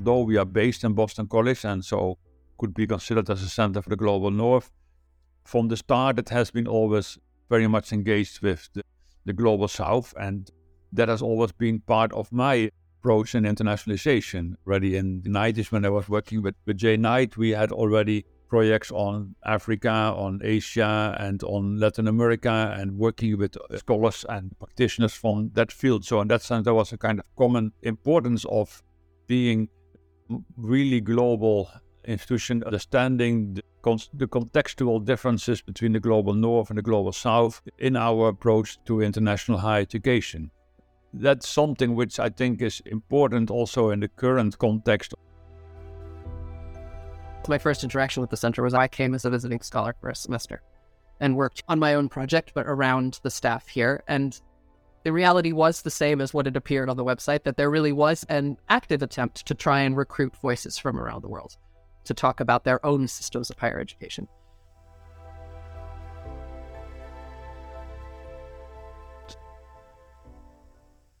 Though we are based in Boston College and so could be considered as a center for the global north, from the start it has been always very much engaged with the, the global south and that has always been part of my approach in internationalization. Already in the 90s when I was working with, with Jane Knight, we had already projects on Africa, on Asia, and on Latin America, and working with uh, scholars and practitioners from that field. So, in that sense, there was a kind of common importance of being really global institution, understanding the, con- the contextual differences between the global north and the global south in our approach to international higher education. That's something which I think is important also in the current context my first interaction with the center was I came as a visiting scholar for a semester and worked on my own project, but around the staff here. And the reality was the same as what had appeared on the website that there really was an active attempt to try and recruit voices from around the world to talk about their own systems of higher education.